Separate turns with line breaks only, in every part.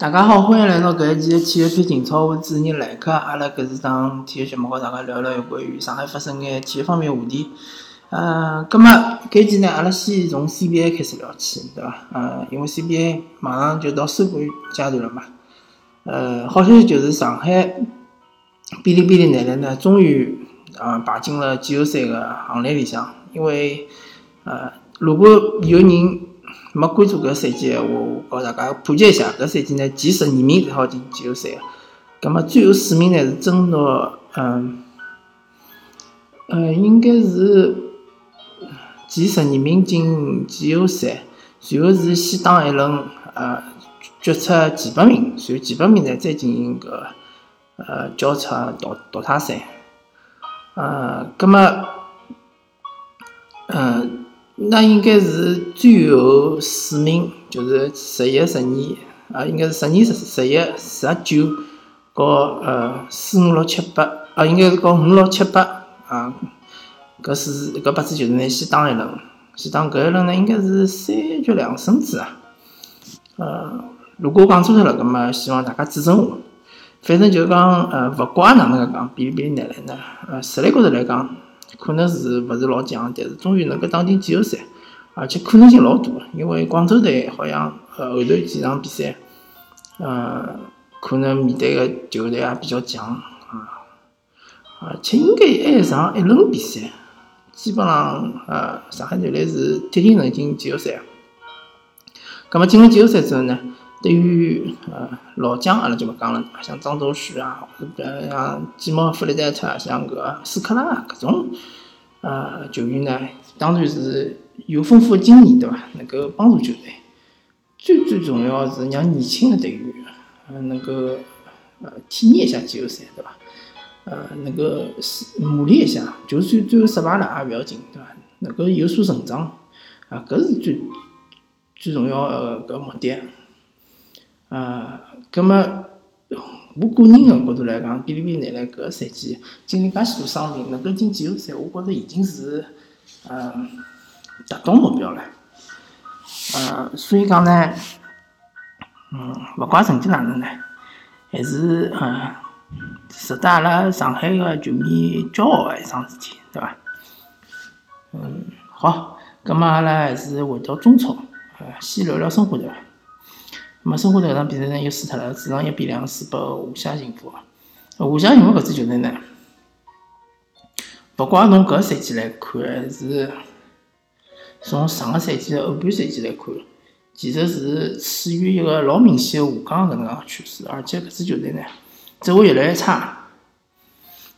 大家好，欢迎来到搿一期的体育篇情操，我是主持人莱克。阿拉搿是档体育节目，和大家聊聊有关于上海发生眼体育方面话题。呃，葛末搿期呢，阿拉先从 CBA 开始聊起，对伐？呃，因为 CBA 马上就到收官阶段了嘛。呃，好消息就是上海哔哩哔哩男篮呢，终于呃排进了季后赛个行列里向。因为呃，如果有人没关注搿赛季个话，我告大家普及一下，搿赛季呢前十二名才好进季后赛，葛末最后四名呢是争夺，嗯，呃，应该是前十二名进季后赛，随后是先打一轮，呃，决出前八名，随后前八名呢再进行搿，呃，交叉淘淘汰赛，呃，葛末，嗯。那应该是最后四名，就是十一、十二，啊，应该是十二、十十一、十九，和呃四五六七八，啊，应该是和五六七八，啊，搿是搿八字就是呢，先打一轮，先打搿一轮呢，应该是三局两胜制啊。呃，如果讲错脱了，葛末希望大家指正我。反正就是讲，呃，勿怪哪能个讲，比比男篮呢，呃，实力高头来讲。可能是勿是老强，但是终于能够打进季后赛，而且可能性老大。因为广州队好像呃后头几场比赛，呃，可能面对个球队也比较强啊，而且应该还上一轮比赛，基本上呃上海队来是铁定能进季后赛。咁么进了季后赛之后呢？对于呃老将，阿拉就勿讲了，像张周旭啊，或者像季莫弗里戴特啊，像搿斯科拉啊，搿种呃球员呢，当然是有丰富的经验，对伐？能够帮助球队。最最重要是让年轻的队员呃能够呃体验一下季后赛，对伐？呃，能够磨练一下，就算最后失败了也勿要紧，对伐？能够有所成长啊，搿是最最重要的搿目的。呃，葛末我个人个角度来讲，哔哩哔哩男篮搿个赛季经历介许多伤病，能够进季后赛，我觉着已经是呃达到目标了。呃，所以讲呢，嗯，勿怪成绩哪能呢，还是呃值得阿拉上海个球迷骄傲个一桩事体，对伐？嗯，好，葛末阿拉还是回到中超，呃，先聊聊申花队。那么申花队搿场比赛呢又输脱了，主场一比两输拨华夏幸福。华夏幸福搿支球队呢，勿怪从搿赛季来看，还是从上个赛季的后半赛季来看，其实是处于一个老明显的下降搿能介趋势，而且搿支球队呢只会越来越差。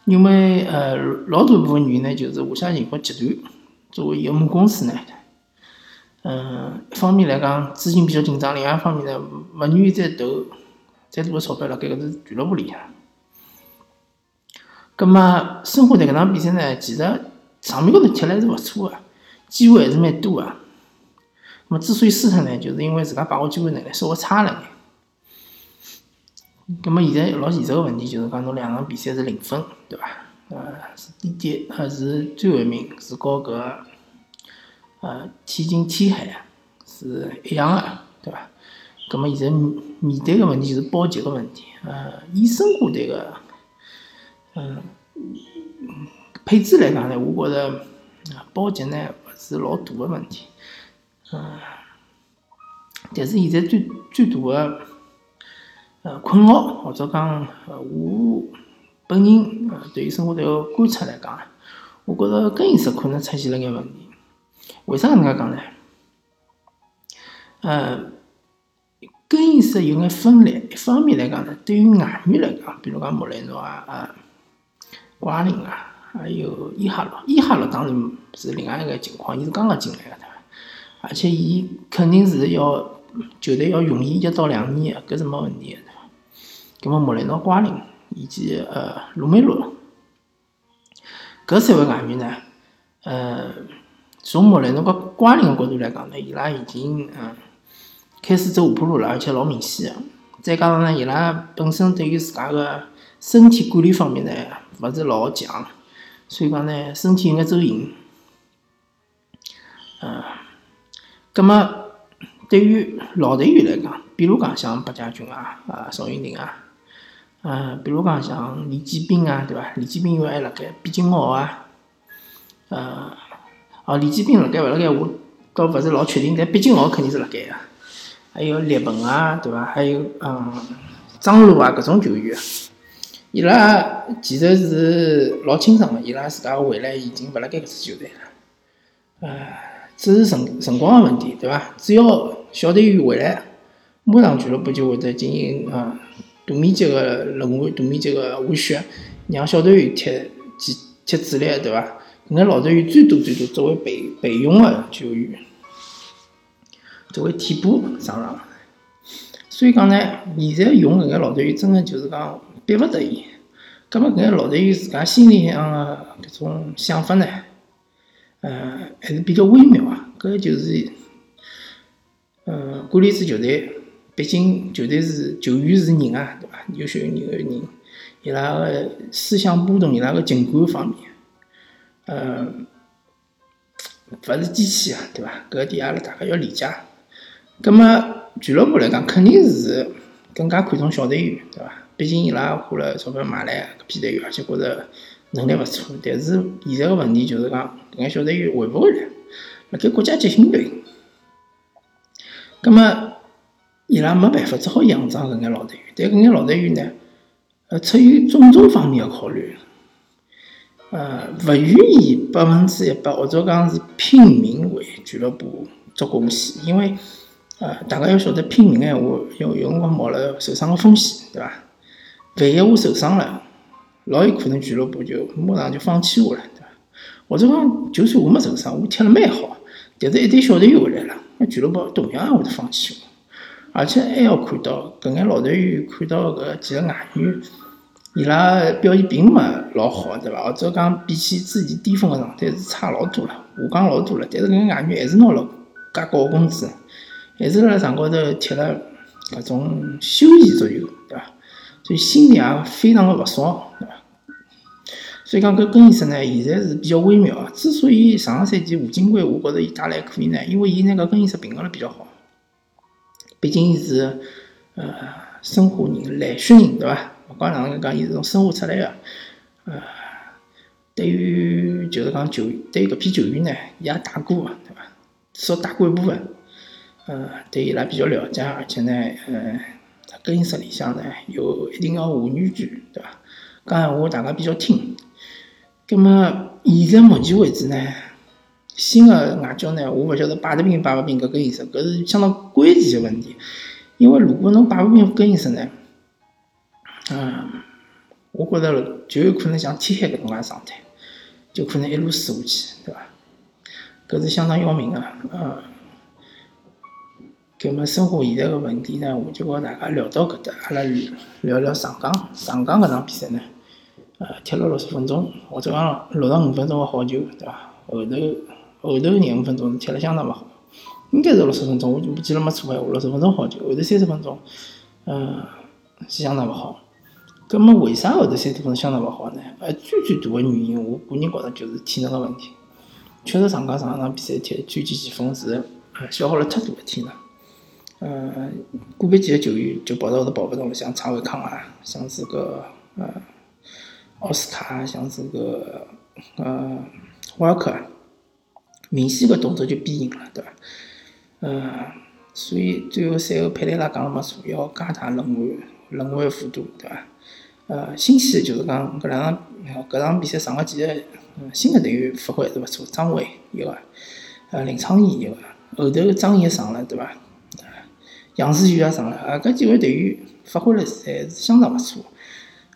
因为呃，老大部分原因呢，就是华夏幸福集团作为一个母公司呢。嗯，一方面来讲，资金比较紧张；另外一方面呢，勿愿意再投再多个钞票辣盖搿只俱乐部里向。葛末申花队搿场比赛呢，其实场面高头踢了还是勿错个，机会还是蛮多个。葛末之所以输脱呢，就是因为自家把握机会能力稍微差了眼。葛末现在老现实个问题就是讲，侬两场比赛是零分，对伐？呃，是第第呃是最后一名，是和搿。呃，天津天海是一样的，对伐？葛么现在面对个问题就是保级个问题。呃，以申花队个，嗯，配置来讲呢，我觉着保级呢勿是老大个问题。嗯，但是现在最最大个呃困扰，或者讲呃我本人呃对于申花队个观察来讲，我觉着更衣室可能出现了眼问题。为啥搿能介讲呢？呃，更衣室有眼分裂。一方面来讲呢，对于外援来讲，比如讲莫雷诺啊、啊瓜林啊，还有伊哈洛，伊哈洛当然是另外一个情况，伊是刚刚进来的，对伐？而且伊肯定是要球队要用伊一到两年个，搿是没问题个，对伐？葛末莫雷诺、瓜林以及呃鲁梅罗，搿三位外援呢，呃。从穆雷侬个瓜林个角度来讲呢，伊拉已经嗯开始走下坡路了，而且老明显个。再加上呢，伊拉本身对于自家个身体管理方面呢，勿是老强，所以讲呢，身体有眼走形。嗯，葛末对于老队员来讲，比如讲像白家军啊、啊邵云霆啊，嗯，比如讲像李建斌啊，对伐？李建斌因为还辣盖毕金傲啊，呃，哦，李建斌辣盖勿辣盖？我倒勿是老确定，但毕竟老肯定是辣盖个。还有列鹏啊，对伐？还有嗯，张璐啊，搿种球员，伊拉其实是老清爽个，伊拉自家未来已经勿辣盖搿支球队了，呃，只是辰辰光个问题，对伐？只要小队员回来，马上俱乐部就会得进行啊。大面积个轮换，大面积个换血，让小队员踢踢踢主力，对伐？搿眼老队员最多最多作为备备用个球员，作为替补上场。所以讲呢，现在用搿个老队员，真个就是讲逼勿得已。葛末搿个老队员自家心里向个搿种想法呢，呃，还是比较微妙啊。搿就是，呃，管理支球队。毕竟球队是球员是人啊，对伐？优秀人个人，伊拉个思想波动，伊拉个情感方面，呃，勿是机器啊，对伐？搿点阿拉大家要理解。葛末俱乐部来讲，肯定是更加看重小队员，对伐？毕竟伊拉花了钞票买来搿批队员，而且觉着能力勿错。但是现在个问题就是讲，搿眼小队员回勿回来？辣盖国家集训队，葛末。伊拉没办法，只好仰仗搿眼老队员。但搿眼老队员呢，呃，出于种种方面的考虑，呃，勿愿意百分之一百或者讲是拼命为俱乐部做贡献。因为，呃，大家要晓得，拼命闲话，有有辰光冒了受伤的风险，对伐？万一我受伤了，老有可能俱乐部就马上就放弃我了，对伐？或者讲，就算我没受伤，我踢了蛮好，但是一队小队员回来了，那俱乐部同样也会得放弃我。而且还要看到，搿眼老队员看到搿几个外援，伊拉表现并没老好，对伐？或者讲比起自己巅峰个状态是差老多了，下降老多了。但是搿眼外援还是拿了介高工资，还是辣场高头踢了搿种休闲足球，对伐？所以心里也非常的勿爽，对伐？所以讲搿更衣室呢，现在是比较微妙。之所以上个赛季吴金贵，我觉着伊打来可以呢，因为伊那个更衣室平衡了比较好。毕竟伊是呃申花人、蓝血人，对伐？勿管哪能讲，伊是从生活出来个，呃，对于就是讲球，对于搿批球员呢，伊也打过个，对伐？至少打过一部分，呃，对伊拉比较了解，而且呢，呃，更衣室里向呢有一定个话语权，对伐？讲闲话大家比较听。葛末现在目前为止呢？新的外教呢，我勿晓得摆得平摆勿平搿更衣室，搿是相当关键的问题。因为如果侬摆勿平更衣室呢，嗯，我觉着就有可能像天海搿种介状态，就可能一路输下去，对伐？搿是相当要命个，呃。搿么生活现在个问题呢，我就和大家聊到搿搭，阿拉聊聊上港。上港搿场比赛呢，呃，踢了六十分钟，或者讲六十五分钟个好球，对伐？后头。后头廿五分钟是踢了相当勿好，应该是六十分钟，我就不记得没错闲话，六十分钟好球，后头三十分钟，嗯，是相当勿好。葛末为啥后头三十分钟相当勿好呢？呃，最最大个原因，我个人觉着就是体能个问题。确实，上港上场比赛踢最前前锋是呃消耗了太多个体能。呃，个别几个球员就跑到后头跑勿动了，像蔡伟康啊，像这个呃奥斯卡，像这个呃沃尔克。明显个动作就变形了，对伐？呃，所以最后赛后佩雷拉讲了没错，要加大轮换轮换幅度，对伐？呃，新鲜的就是讲搿两场搿场比赛上个几个新的队员发挥还是勿错，张伟一个，呃，林昌义一个，后头张毅上了，对伐？杨思宇也上了，啊，搿几位队员发挥了还是相当勿错。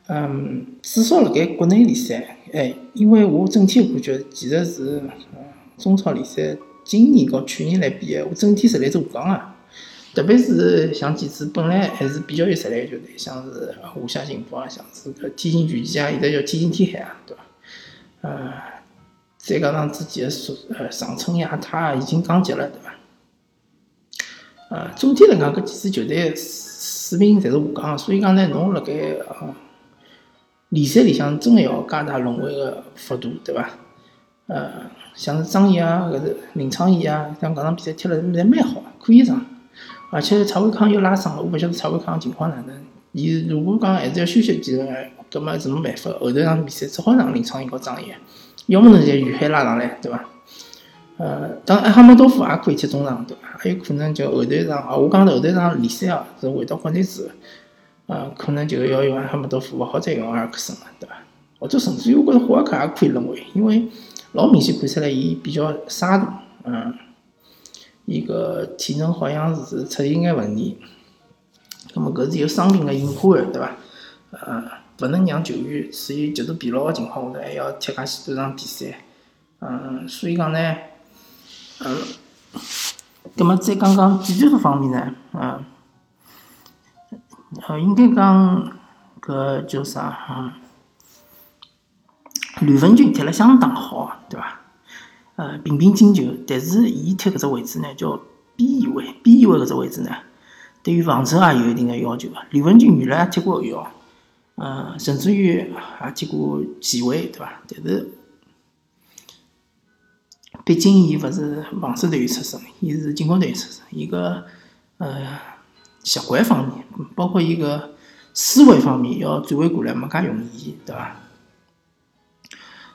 嗯，至少辣盖国内联赛，哎，因为我整体感觉其实是。中超联赛今年和去年来比，我整体实力是下降个。特别是像几支本来还是比较有实力个球队，像是华夏幸福啊，像是个天津权健啊，现在叫天津天海啊，对伐？呃，再加上之前个呃长春亚泰已经降级了，对伐？呃，总体来讲，搿几支球队水平侪是下降，所以讲呢，侬辣盖呃联赛里向真个要加大轮换个幅度，对伐？呃。像是张毅啊，搿是林昌义啊，像搿场比赛踢了侪蛮好，可以上。而且蔡伟康又拉伤了，我勿晓得蔡伟康情况哪能。伊如果讲还是要休息几个月，搿么是没办法，后头场比赛只好让林创英和张毅，要么侬就于海拉上来，对伐？呃，当然埃哈梅多夫也可以踢中场，对伐？还有可能就后头场，啊，我讲后头场联赛哦，是回到国内之后，呃，可能就要用埃哈梅多夫，勿好再用阿尔克森了，对伐？或者甚至于我觉着霍尔克也可以轮回，因为老明显看出来伊比较沙大，嗯，伊个体能好像是出现眼问题。那么搿是有伤病个隐患个，对伐？呃，勿能让球员处于极度疲劳个情况下头，还要踢介许多场比赛。嗯，所以讲呢，嗯，葛末再讲讲技术方面呢，嗯，呃，应该讲搿叫啥？嗯，吕文君踢了相当好，对伐？呃，频频进球，但是伊踢搿只位置呢，叫边翼位，边翼位搿只位置呢。对于防守也有一定的要求个。李文俊原来踢过后腰，嗯，甚至于也踢过前卫，对伐？但是，毕竟伊勿是防守队员出身，伊是进攻队员出身，伊个呃习惯方面，包括伊个思维方面，要转换过来没介容易，对伐？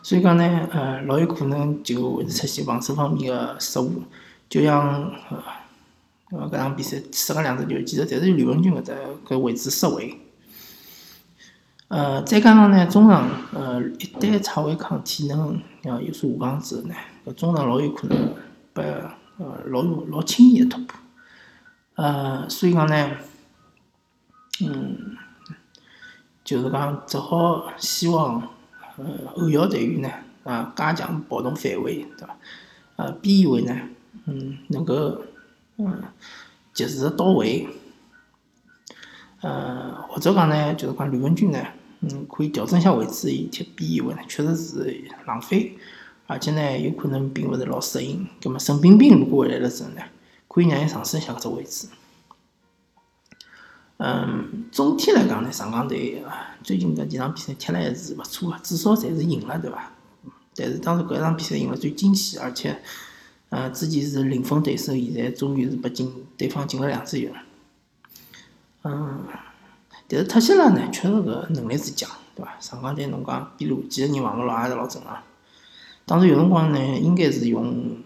所以讲呢，呃，老有可能就会出现防守方面的失误，就像呃。呃，搿场比赛失个两只球，其实侪是刘文军搿只搿位置失位。呃，再加上呢，中场呃，一旦蔡伟康体能呃有所下降之后呢，搿中场老有可能被呃老老轻易的突破。呃，所以讲呢，嗯，就是讲只好希望呃后腰队员呢啊加强跑动范围，对伐？呃，边翼位呢，嗯，能够。嗯，及时的到位，呃，或者讲呢，就是讲吕文君呢，嗯，可以调整一下位置，以踢边翼位呢，确实是浪费，而且呢，有可能并勿是老适应。葛么，沈冰冰如果回来了之后呢，可以让伊尝试一下搿只位置。嗯，总体来讲呢，上港队，最近搿几场比赛踢了还是勿错个，至少侪是赢了，对伐？但是当时搿场比赛赢了最惊喜，而且。呃，之前是零封对手，现在终于是被进对方进了两次球。嗯，但是特西拉呢，确实搿能力是强，对伐？上港队侬讲边路几个人防个牢也是老正常。当时有辰光呢，应该是用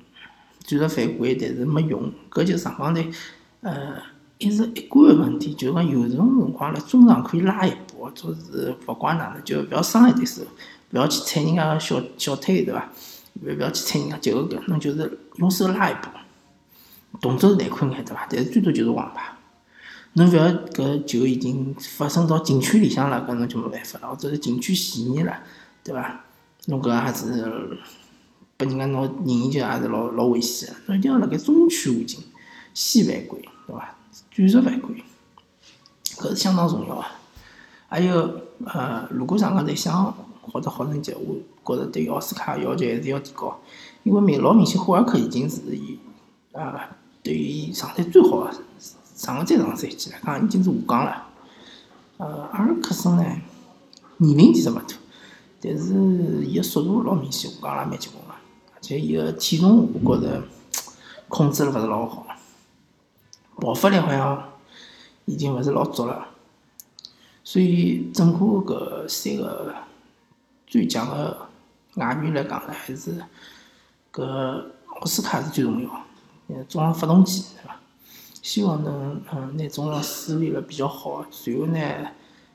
战术犯规，但是没用。搿就是上港队呃一直一贯个问题，就是讲有种辰光辣中场可以拉一步，做是勿管哪能，就勿要伤害对手，勿要去踩人家个小小腿，对伐？勿要去踩人家就搿，侬就是用手拉一步，动作是难看眼对伐？但是最多就是黄牌。侬勿要搿球已经发生到禁区里向了，搿侬就没办法了，或者是禁区嫌疑了，对伐？侬搿也是拨人家拿任意球也是老老危险个，侬一定要辣盖中区附近先犯规，对伐？战术犯规，搿是相当重要个。还有呃，如果上港队想获得好成绩，我觉着对奥斯卡要求还是要提高，因为明老明显霍尔克已经是伊啊，对于状态最好的上个再上赛季来讲已经是下降了。呃，阿尔克森呢，年龄其实勿大，但是伊个速度老明显下降了蛮结棍个，而且伊个体重我觉着控制了勿是老好，爆发力好像已经勿是老足了，所以整个搿三个。最强的外援来讲呢，还是搿奥斯卡是最重要，呃，中场发动机，对伐？希望能嗯拿中场梳理了比较好，随后呢，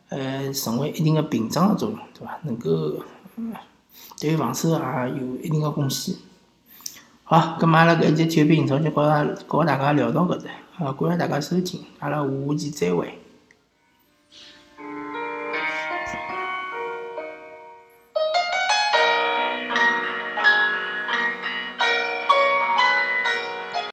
呃，成为一定的屏障的作用，对伐？能够对于防守也有一定的贡献。好，咁阿拉搿一节体育频道就告告大家聊到搿搭，好，感谢大家收听，阿拉下期再会。